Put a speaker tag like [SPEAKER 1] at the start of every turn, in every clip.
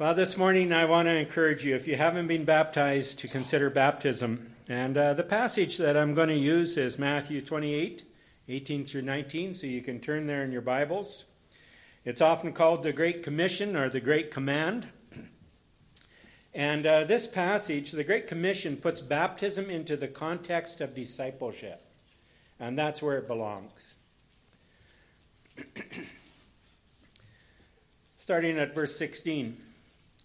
[SPEAKER 1] Well, this morning I want to encourage you, if you haven't been baptized, to consider baptism. And uh, the passage that I'm going to use is Matthew 28, 18 through 19, so you can turn there in your Bibles. It's often called the Great Commission or the Great Command. And uh, this passage, the Great Commission, puts baptism into the context of discipleship. And that's where it belongs. Starting at verse 16.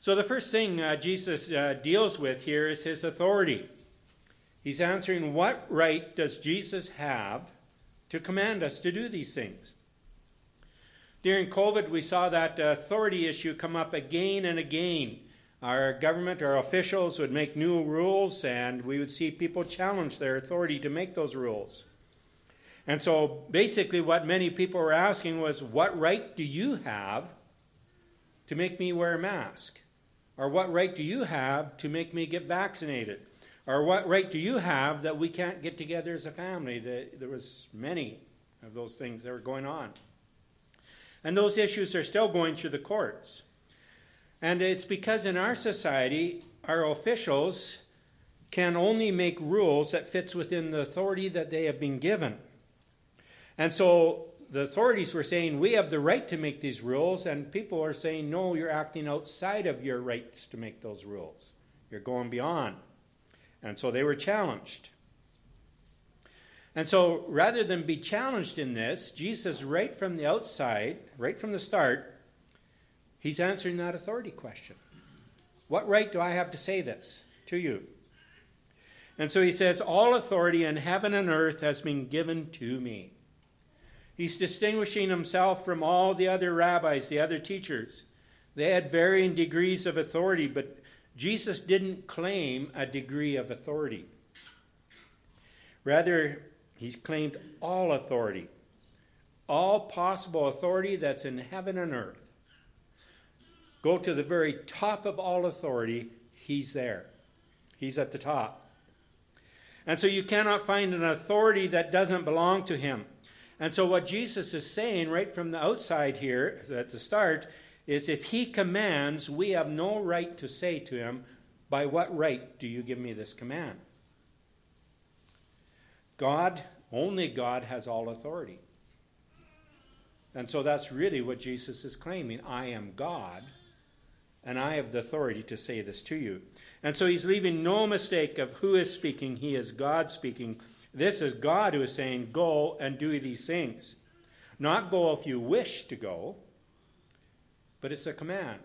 [SPEAKER 1] So, the first thing uh, Jesus uh, deals with here is his authority. He's answering what right does Jesus have to command us to do these things? During COVID, we saw that authority issue come up again and again. Our government, our officials would make new rules, and we would see people challenge their authority to make those rules. And so, basically, what many people were asking was, What right do you have to make me wear a mask? Or what right do you have to make me get vaccinated? Or what right do you have that we can't get together as a family? There was many of those things that were going on. And those issues are still going through the courts. And it's because in our society, our officials can only make rules that fits within the authority that they have been given. And so the authorities were saying we have the right to make these rules, and people are saying no, you're acting outside of your rights to make those rules. You're going beyond. And so they were challenged. And so rather than be challenged in this, Jesus, right from the outside, right from the start, he's answering that authority question. What right do I have to say this to you? And so he says, All authority in heaven and earth has been given to me. He's distinguishing himself from all the other rabbis, the other teachers. They had varying degrees of authority, but Jesus didn't claim a degree of authority. Rather, he's claimed all authority, all possible authority that's in heaven and earth. Go to the very top of all authority, he's there. He's at the top. And so you cannot find an authority that doesn't belong to him. And so, what Jesus is saying right from the outside here at the start is if he commands, we have no right to say to him, By what right do you give me this command? God, only God has all authority. And so that's really what Jesus is claiming. I am God, and I have the authority to say this to you. And so he's leaving no mistake of who is speaking. He is God speaking. This is God who is saying, Go and do these things. Not go if you wish to go, but it's a command.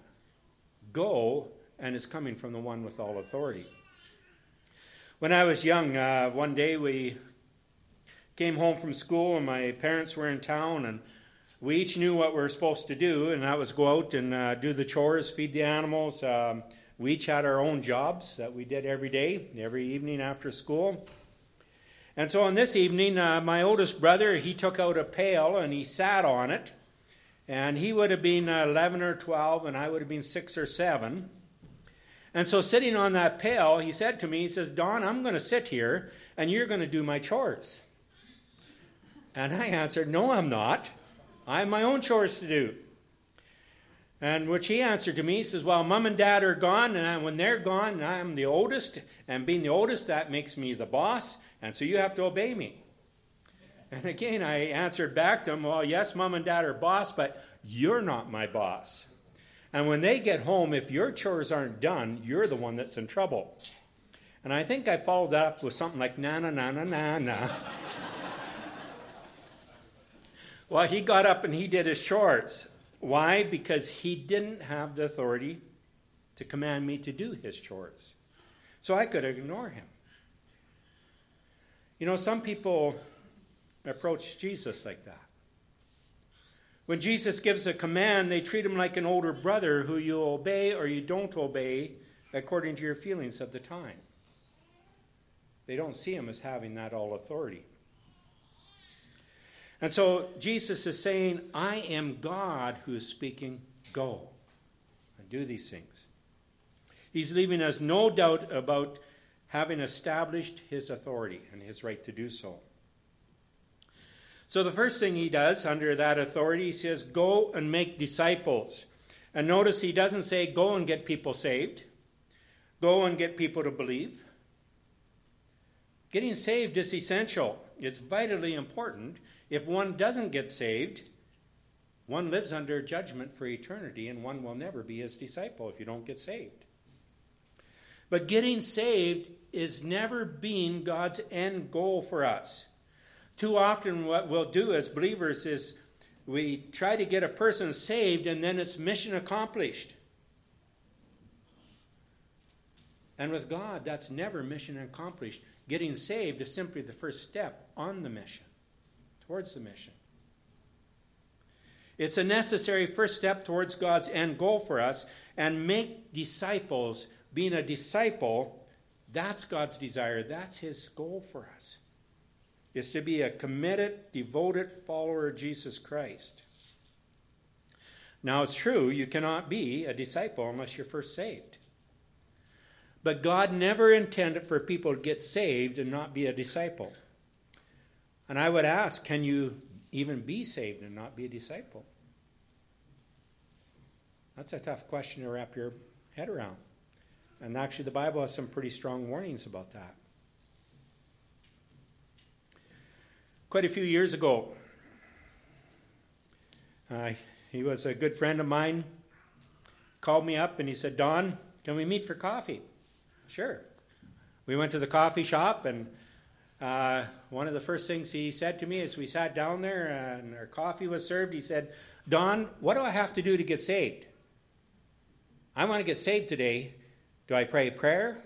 [SPEAKER 1] Go, and it's coming from the one with all authority. When I was young, uh, one day we came home from school, and my parents were in town, and we each knew what we were supposed to do, and that was go out and uh, do the chores, feed the animals. Um, we each had our own jobs that we did every day, every evening after school. And so on this evening, uh, my oldest brother, he took out a pail and he sat on it. And he would have been 11 or 12, and I would have been 6 or 7. And so, sitting on that pail, he said to me, He says, Don, I'm going to sit here, and you're going to do my chores. And I answered, No, I'm not. I have my own chores to do. And which he answered to me, he says, Well, mom and dad are gone, and when they're gone, I'm the oldest, and being the oldest, that makes me the boss, and so you have to obey me. And again, I answered back to him, Well, yes, mom and dad are boss, but you're not my boss. And when they get home, if your chores aren't done, you're the one that's in trouble. And I think I followed that up with something like, Na, na, na, na, na, na. well, he got up and he did his chores. Why? Because he didn't have the authority to command me to do his chores. So I could ignore him. You know, some people approach Jesus like that. When Jesus gives a command, they treat him like an older brother who you obey or you don't obey according to your feelings at the time. They don't see him as having that all authority. And so Jesus is saying, I am God who is speaking, go and do these things. He's leaving us no doubt about having established his authority and his right to do so. So the first thing he does under that authority, he says, Go and make disciples. And notice he doesn't say, Go and get people saved, go and get people to believe. Getting saved is essential, it's vitally important. If one doesn't get saved, one lives under judgment for eternity, and one will never be his disciple if you don't get saved. But getting saved is never being God's end goal for us. Too often, what we'll do as believers is we try to get a person saved and then it's mission accomplished. And with God, that's never mission accomplished. Getting saved is simply the first step on the mission, towards the mission. It's a necessary first step towards God's end goal for us, and make disciples. Being a disciple, that's God's desire. That's His goal for us is to be a committed, devoted follower of Jesus Christ. Now, it's true, you cannot be a disciple unless you're first saved. But God never intended for people to get saved and not be a disciple. And I would ask can you even be saved and not be a disciple? That's a tough question to wrap your head around. And actually, the Bible has some pretty strong warnings about that. quite a few years ago. Uh, he was a good friend of mine. Called me up and he said, Don, can we meet for coffee? Sure. We went to the coffee shop, and uh, one of the first things he said to me as we sat down there and our coffee was served, he said, Don, what do I have to do to get saved? I want to get saved today. Do I pray a prayer?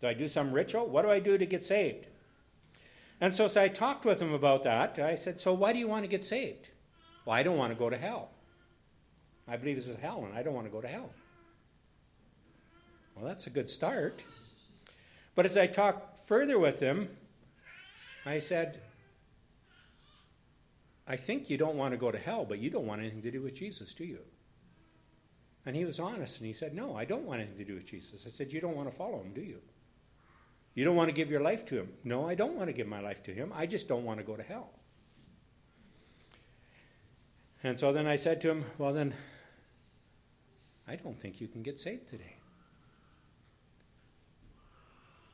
[SPEAKER 1] Do I do some ritual? What do I do to get saved? And so, so I talked with him about that. I said, So why do you want to get saved? Well, I don't want to go to hell. I believe this is hell, and I don't want to go to hell. Well, that's a good start. But as I talked further with him, I said, I think you don't want to go to hell, but you don't want anything to do with Jesus, do you? And he was honest, and he said, No, I don't want anything to do with Jesus. I said, You don't want to follow him, do you? You don't want to give your life to him. No, I don't want to give my life to him. I just don't want to go to hell. And so then I said to him, Well, then, I don't think you can get saved today.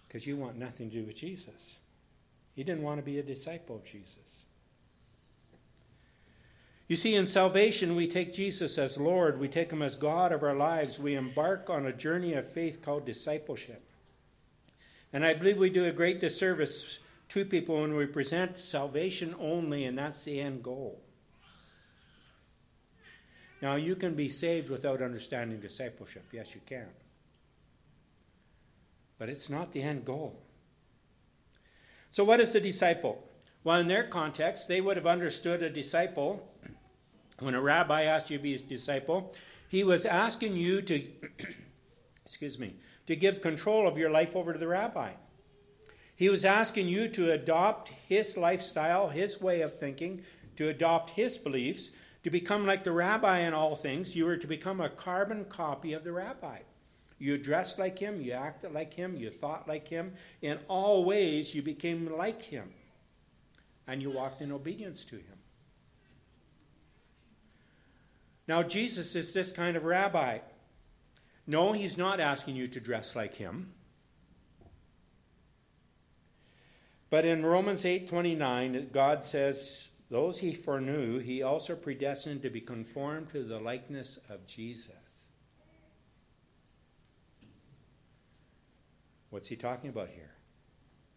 [SPEAKER 1] Because you want nothing to do with Jesus. He didn't want to be a disciple of Jesus. You see, in salvation, we take Jesus as Lord, we take him as God of our lives, we embark on a journey of faith called discipleship. And I believe we do a great disservice to people when we present salvation only, and that's the end goal. Now, you can be saved without understanding discipleship. Yes, you can. But it's not the end goal. So, what is a disciple? Well, in their context, they would have understood a disciple. When a rabbi asked you to be his disciple, he was asking you to, excuse me, to give control of your life over to the rabbi. He was asking you to adopt his lifestyle, his way of thinking, to adopt his beliefs, to become like the rabbi in all things. You were to become a carbon copy of the rabbi. You dressed like him, you acted like him, you thought like him. In all ways, you became like him. And you walked in obedience to him. Now, Jesus is this kind of rabbi. No, he's not asking you to dress like him. But in Romans 8:29, God says, "Those he foreknew, he also predestined to be conformed to the likeness of Jesus." What's he talking about here?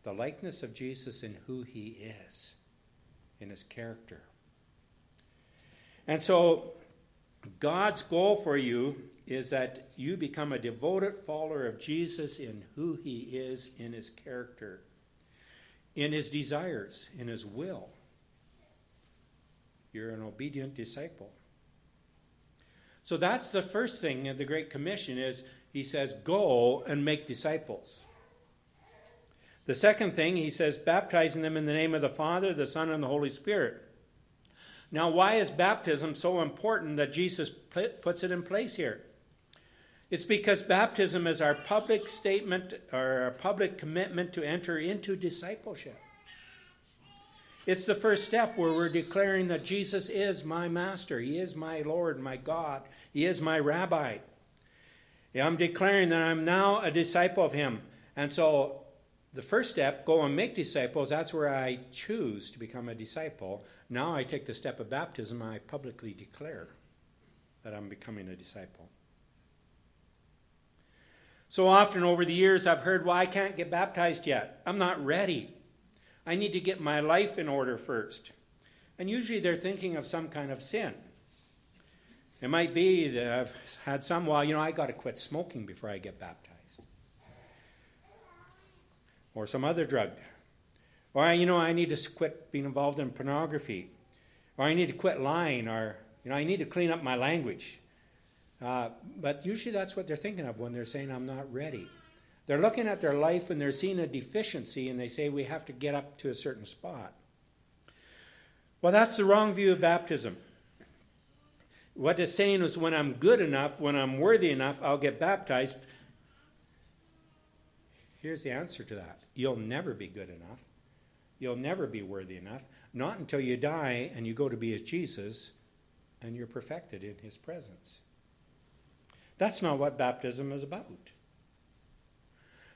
[SPEAKER 1] The likeness of Jesus in who he is, in his character. And so God's goal for you is that you become a devoted follower of Jesus in who he is in his character, in his desires, in his will. You're an obedient disciple. So that's the first thing of the Great Commission is he says, go and make disciples. The second thing, he says, baptizing them in the name of the Father, the Son, and the Holy Spirit. Now, why is baptism so important that Jesus puts it in place here? It's because baptism is our public statement or our public commitment to enter into discipleship. It's the first step where we're declaring that Jesus is my master. He is my Lord, my God. He is my rabbi. I'm declaring that I'm now a disciple of him. And so the first step, go and make disciples, that's where I choose to become a disciple. Now I take the step of baptism, I publicly declare that I'm becoming a disciple. So often over the years, I've heard, well, I can't get baptized yet. I'm not ready. I need to get my life in order first. And usually they're thinking of some kind of sin. It might be that I've had some, well, you know, I got to quit smoking before I get baptized. Or some other drug. Or, you know, I need to quit being involved in pornography. Or I need to quit lying. Or, you know, I need to clean up my language. Uh, but usually that's what they're thinking of when they're saying, I'm not ready. They're looking at their life and they're seeing a deficiency and they say we have to get up to a certain spot. Well, that's the wrong view of baptism. What it's saying is when I'm good enough, when I'm worthy enough, I'll get baptized. Here's the answer to that you'll never be good enough. You'll never be worthy enough. Not until you die and you go to be as Jesus and you're perfected in his presence. That's not what baptism is about.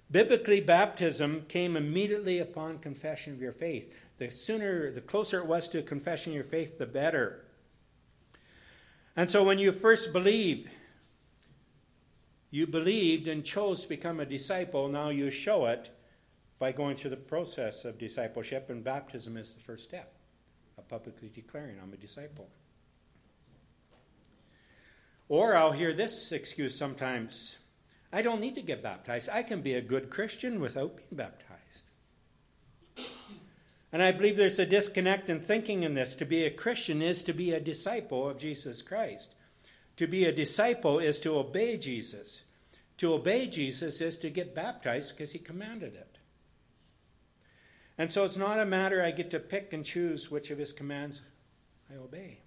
[SPEAKER 1] Biblically, baptism came immediately upon confession of your faith. The sooner, the closer it was to confession of your faith, the better. And so when you first believe, you believed and chose to become a disciple, now you show it by going through the process of discipleship, and baptism is the first step of publicly declaring, I'm a disciple. Or I'll hear this excuse sometimes I don't need to get baptized. I can be a good Christian without being baptized. And I believe there's a disconnect in thinking in this. To be a Christian is to be a disciple of Jesus Christ. To be a disciple is to obey Jesus. To obey Jesus is to get baptized because he commanded it. And so it's not a matter I get to pick and choose which of his commands I obey.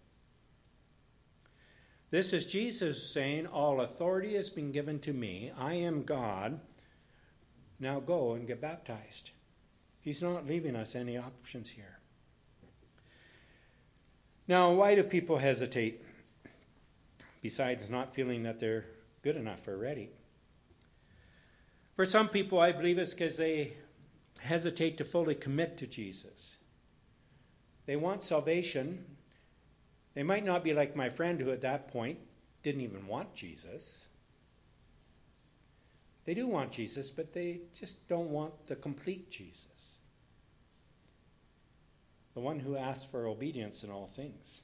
[SPEAKER 1] This is Jesus saying, All authority has been given to me. I am God. Now go and get baptized. He's not leaving us any options here. Now, why do people hesitate? Besides not feeling that they're good enough or ready. For some people, I believe it's because they hesitate to fully commit to Jesus. They want salvation, they might not be like my friend who at that point didn't even want Jesus. They do want Jesus, but they just don't want the complete Jesus. The one who asks for obedience in all things.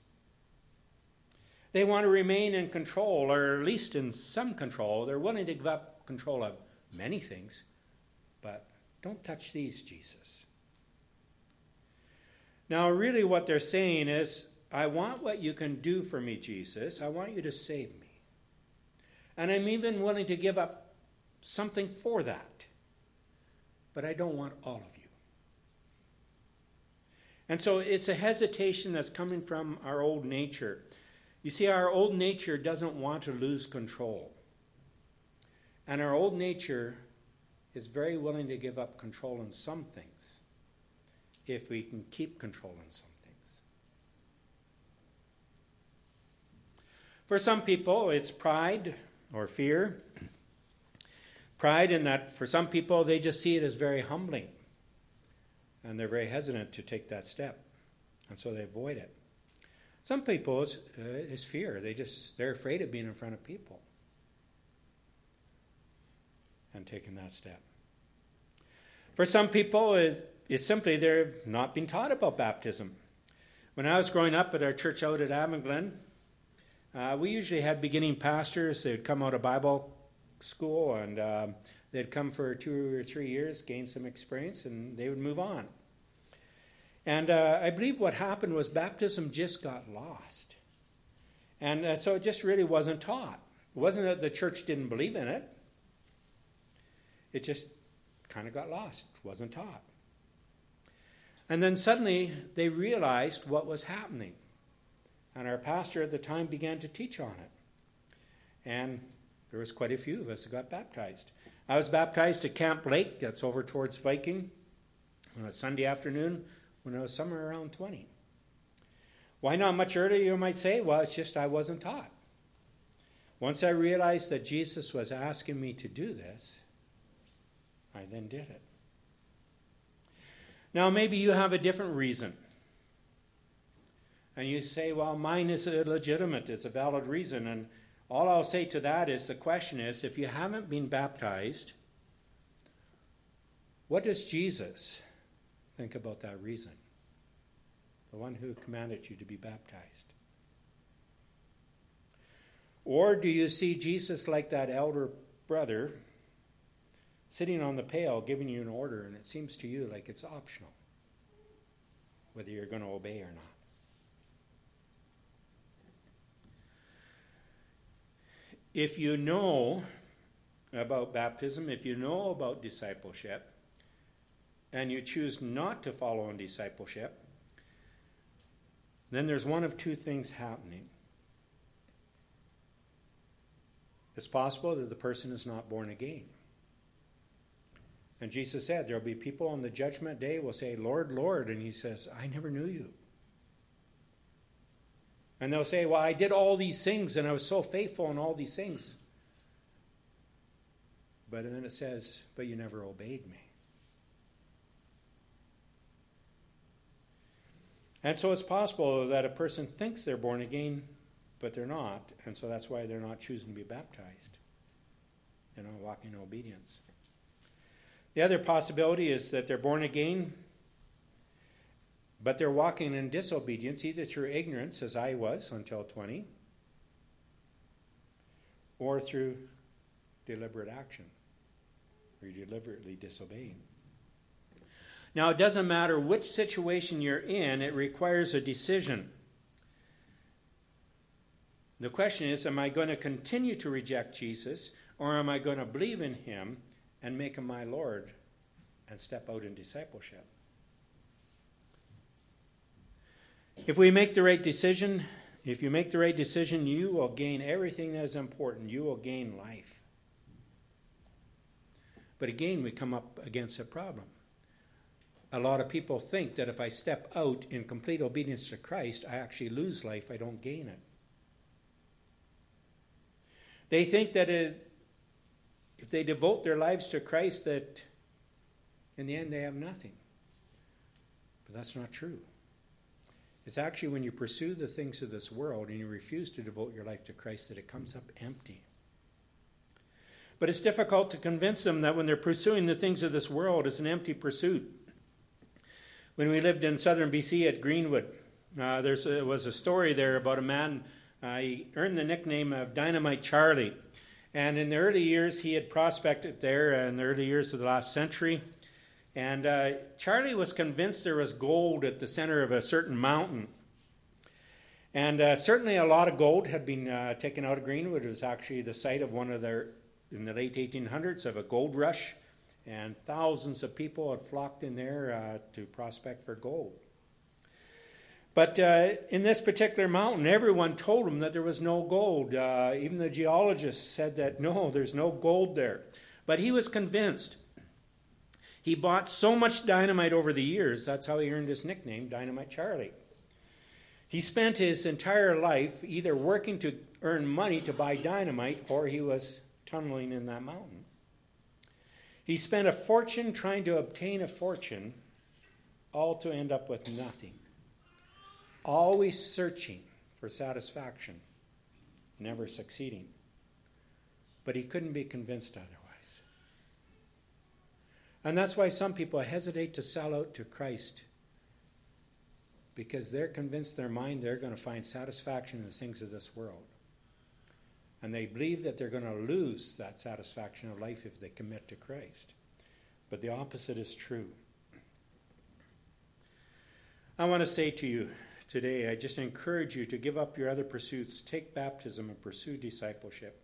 [SPEAKER 1] They want to remain in control, or at least in some control. They're willing to give up control of many things, but don't touch these, Jesus. Now, really, what they're saying is I want what you can do for me, Jesus. I want you to save me. And I'm even willing to give up something for that. But I don't want all of you. And so it's a hesitation that's coming from our old nature. You see, our old nature doesn't want to lose control. And our old nature is very willing to give up control in some things if we can keep control in some. Things. For some people, it's pride or fear. Pride in that for some people, they just see it as very humbling. And they're very hesitant to take that step. And so they avoid it. Some people, it's, uh, it's fear. They just, they're afraid of being in front of people and taking that step. For some people, it, it's simply they're not being taught about baptism. When I was growing up at our church out at Avanglen, uh, we usually had beginning pastors. They'd come out of Bible school and um, they'd come for two or three years, gain some experience, and they would move on. And uh, I believe what happened was baptism just got lost. And uh, so it just really wasn't taught. It wasn't that the church didn't believe in it, it just kind of got lost, it wasn't taught. And then suddenly they realized what was happening. And our pastor at the time began to teach on it. And there was quite a few of us that got baptized. I was baptized at Camp Lake, that's over towards Viking, on a Sunday afternoon when I was somewhere around 20. Why not much earlier, you might say? Well, it's just I wasn't taught. Once I realized that Jesus was asking me to do this, I then did it. Now, maybe you have a different reason. And you say, well, mine is legitimate, it's a valid reason. And all I'll say to that is the question is if you haven't been baptized, what does Jesus think about that reason? The one who commanded you to be baptized. Or do you see Jesus like that elder brother sitting on the pail giving you an order, and it seems to you like it's optional whether you're going to obey or not? If you know about baptism, if you know about discipleship, and you choose not to follow in discipleship, then there's one of two things happening. It's possible that the person is not born again. And Jesus said, There'll be people on the judgment day will say, Lord, Lord. And he says, I never knew you. And they'll say, Well, I did all these things and I was so faithful in all these things. But then it says, But you never obeyed me. And so it's possible that a person thinks they're born again, but they're not. And so that's why they're not choosing to be baptized. You know, walking in obedience. The other possibility is that they're born again, but they're walking in disobedience, either through ignorance, as I was until 20, or through deliberate action, or deliberately disobeying. Now, it doesn't matter which situation you're in, it requires a decision. The question is Am I going to continue to reject Jesus, or am I going to believe in him and make him my Lord and step out in discipleship? If we make the right decision, if you make the right decision, you will gain everything that is important. You will gain life. But again, we come up against a problem. A lot of people think that if I step out in complete obedience to Christ, I actually lose life, I don't gain it. They think that it, if they devote their lives to Christ, that in the end they have nothing. But that's not true. It's actually when you pursue the things of this world and you refuse to devote your life to Christ that it comes up empty. But it's difficult to convince them that when they're pursuing the things of this world, it's an empty pursuit. When we lived in southern BC at Greenwood, uh, there was a story there about a man. Uh, he earned the nickname of Dynamite Charlie. And in the early years, he had prospected there in the early years of the last century. And uh, Charlie was convinced there was gold at the center of a certain mountain. And uh, certainly a lot of gold had been uh, taken out of Greenwood. It was actually the site of one of their, in the late 1800s, of a gold rush. And thousands of people had flocked in there uh, to prospect for gold. But uh, in this particular mountain, everyone told him that there was no gold. Uh, even the geologists said that no, there's no gold there. But he was convinced. He bought so much dynamite over the years, that's how he earned his nickname, Dynamite Charlie. He spent his entire life either working to earn money to buy dynamite or he was tunneling in that mountain. He spent a fortune trying to obtain a fortune, all to end up with nothing. Always searching for satisfaction, never succeeding. But he couldn't be convinced otherwise. And that's why some people hesitate to sell out to Christ because they're convinced in their mind they're going to find satisfaction in the things of this world. And they believe that they're going to lose that satisfaction of life if they commit to Christ. But the opposite is true. I want to say to you today, I just encourage you to give up your other pursuits, take baptism, and pursue discipleship.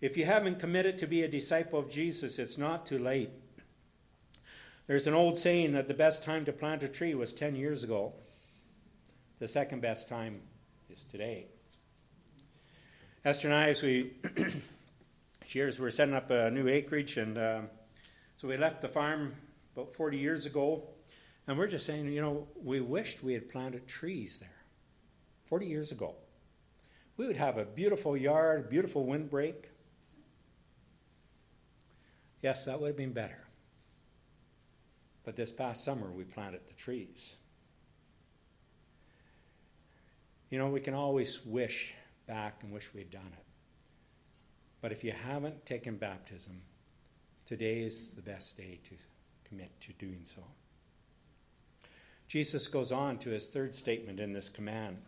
[SPEAKER 1] If you haven't committed to be a disciple of Jesus, it's not too late. There's an old saying that the best time to plant a tree was 10 years ago. The second best time is today. Esther and I, as we years, we were setting up a new acreage, and uh, so we left the farm about 40 years ago, and we're just saying, you know, we wished we had planted trees there 40 years ago. We would have a beautiful yard, beautiful windbreak. Yes, that would have been better. But this past summer, we planted the trees. You know, we can always wish back and wish we had done it. But if you haven't taken baptism, today is the best day to commit to doing so. Jesus goes on to his third statement in this command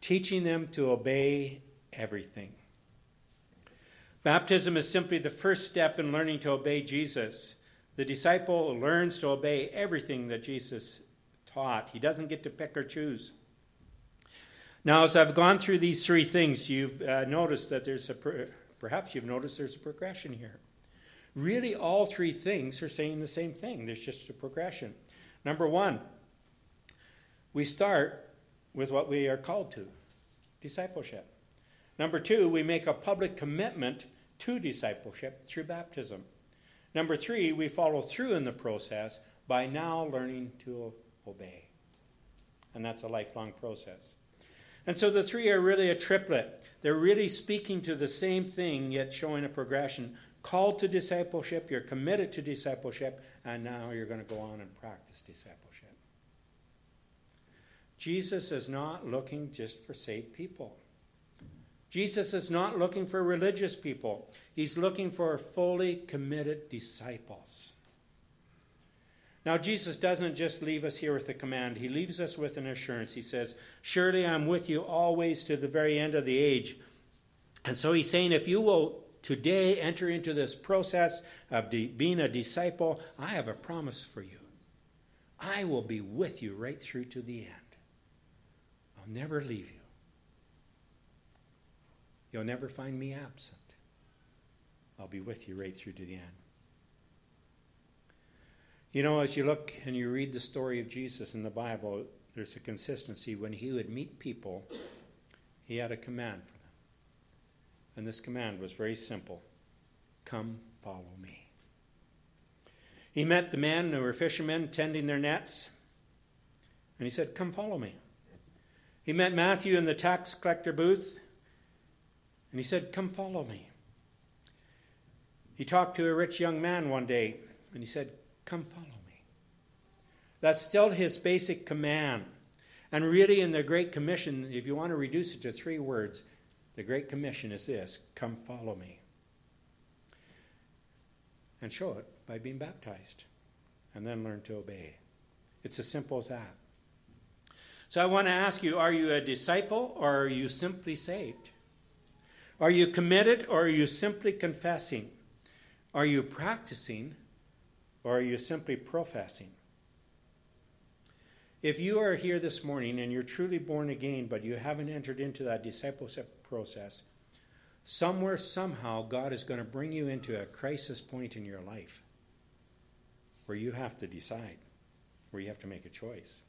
[SPEAKER 1] teaching them to obey everything. Baptism is simply the first step in learning to obey Jesus. The disciple learns to obey everything that Jesus taught, he doesn't get to pick or choose. Now, as I've gone through these three things, you've uh, noticed that there's a, perhaps you've noticed there's a progression here. Really, all three things are saying the same thing. There's just a progression. Number one, we start with what we are called to discipleship. Number two, we make a public commitment to discipleship through baptism. Number three, we follow through in the process by now learning to obey. And that's a lifelong process. And so the three are really a triplet. They're really speaking to the same thing, yet showing a progression. Called to discipleship, you're committed to discipleship, and now you're going to go on and practice discipleship. Jesus is not looking just for saved people. Jesus is not looking for religious people. He's looking for fully committed disciples. Now, Jesus doesn't just leave us here with a command, He leaves us with an assurance. He says, Surely I'm with you always to the very end of the age. And so He's saying, if you will today enter into this process of de- being a disciple, I have a promise for you. I will be with you right through to the end. I'll never leave you. You'll never find me absent. I'll be with you right through to the end. You know, as you look and you read the story of Jesus in the Bible, there's a consistency. When he would meet people, he had a command for them. And this command was very simple Come, follow me. He met the men who were fishermen tending their nets, and he said, Come, follow me. He met Matthew in the tax collector booth, and he said, Come, follow me. He talked to a rich young man one day, and he said, Come follow me. That's still his basic command. And really, in the Great Commission, if you want to reduce it to three words, the Great Commission is this come follow me. And show it by being baptized. And then learn to obey. It's as simple as that. So I want to ask you are you a disciple or are you simply saved? Are you committed or are you simply confessing? Are you practicing or are you simply professing? If you are here this morning and you're truly born again, but you haven't entered into that discipleship process, somewhere, somehow, God is going to bring you into a crisis point in your life where you have to decide, where you have to make a choice.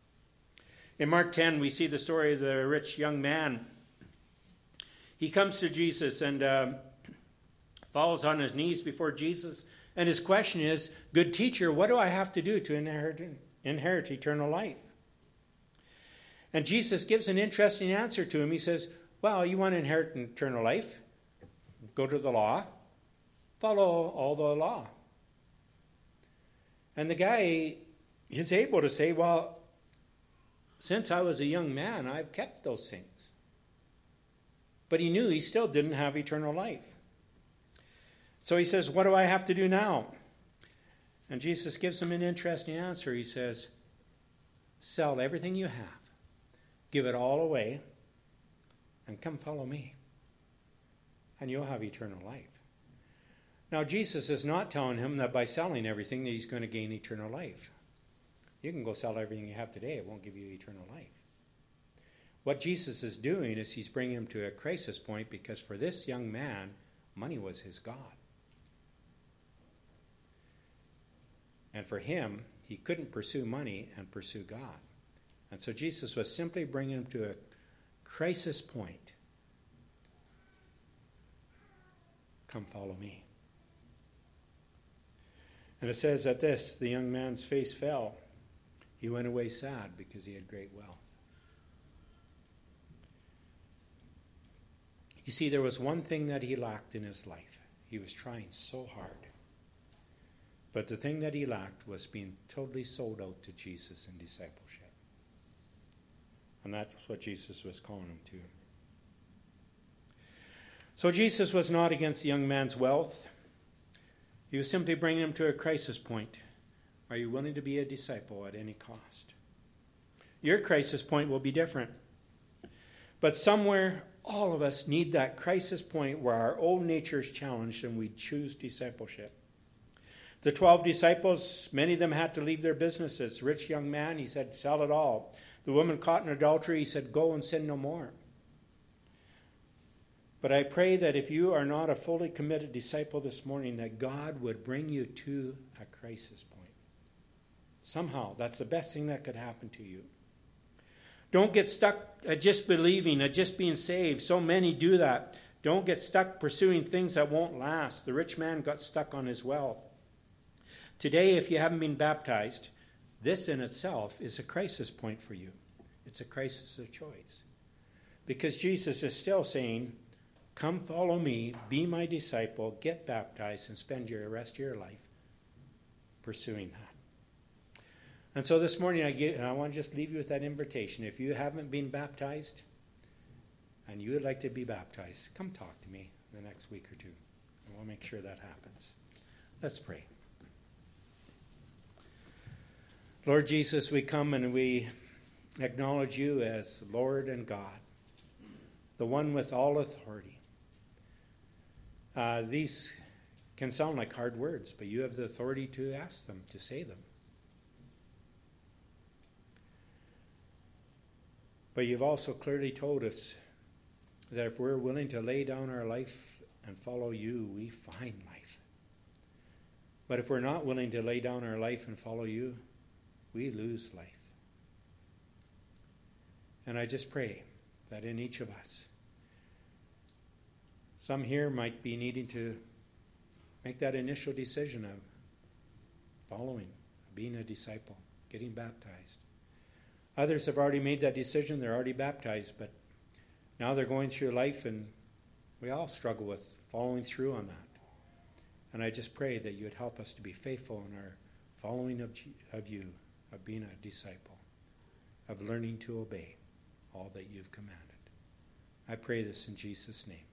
[SPEAKER 1] In Mark 10, we see the story of the rich young man. He comes to Jesus and uh, falls on his knees before Jesus and his question is Good teacher, what do I have to do to inherit, inherit eternal life? And Jesus gives an interesting answer to him. He says, Well, you want to inherit eternal life? Go to the law, follow all the law. And the guy is able to say, Well, since I was a young man, I've kept those things. But he knew he still didn't have eternal life. So he says, What do I have to do now? And Jesus gives him an interesting answer. He says, Sell everything you have, give it all away, and come follow me. And you'll have eternal life. Now, Jesus is not telling him that by selling everything that he's going to gain eternal life. You can go sell everything you have today, it won't give you eternal life. What Jesus is doing is he's bringing him to a crisis point because for this young man, money was his God. And for him, he couldn't pursue money and pursue God. And so Jesus was simply bringing him to a crisis point. Come follow me. And it says that this the young man's face fell. He went away sad because he had great wealth. You see, there was one thing that he lacked in his life. He was trying so hard. But the thing that he lacked was being totally sold out to Jesus in discipleship. And that's what Jesus was calling him to. So Jesus was not against the young man's wealth. He was simply bringing him to a crisis point. Are you willing to be a disciple at any cost? Your crisis point will be different. But somewhere, all of us need that crisis point where our old nature is challenged and we choose discipleship. The 12 disciples, many of them had to leave their businesses. Rich young man, he said, sell it all. The woman caught in adultery, he said, go and sin no more. But I pray that if you are not a fully committed disciple this morning, that God would bring you to a crisis point. Somehow, that's the best thing that could happen to you. Don't get stuck at just believing, at just being saved. So many do that. Don't get stuck pursuing things that won't last. The rich man got stuck on his wealth. Today, if you haven't been baptized, this in itself is a crisis point for you. It's a crisis of choice. Because Jesus is still saying, Come follow me, be my disciple, get baptized, and spend your rest of your life pursuing that. And so this morning, I, get, I want to just leave you with that invitation. If you haven't been baptized and you would like to be baptized, come talk to me the next week or two, and we'll make sure that happens. Let's pray. Lord Jesus, we come and we acknowledge you as Lord and God, the one with all authority. Uh, these can sound like hard words, but you have the authority to ask them, to say them. But you've also clearly told us that if we're willing to lay down our life and follow you, we find life. But if we're not willing to lay down our life and follow you, we lose life. And I just pray that in each of us, some here might be needing to make that initial decision of following, being a disciple, getting baptized. Others have already made that decision, they're already baptized, but now they're going through life, and we all struggle with following through on that. And I just pray that you would help us to be faithful in our following of, of you, of being a disciple, of learning to obey all that you've commanded. I pray this in Jesus' name.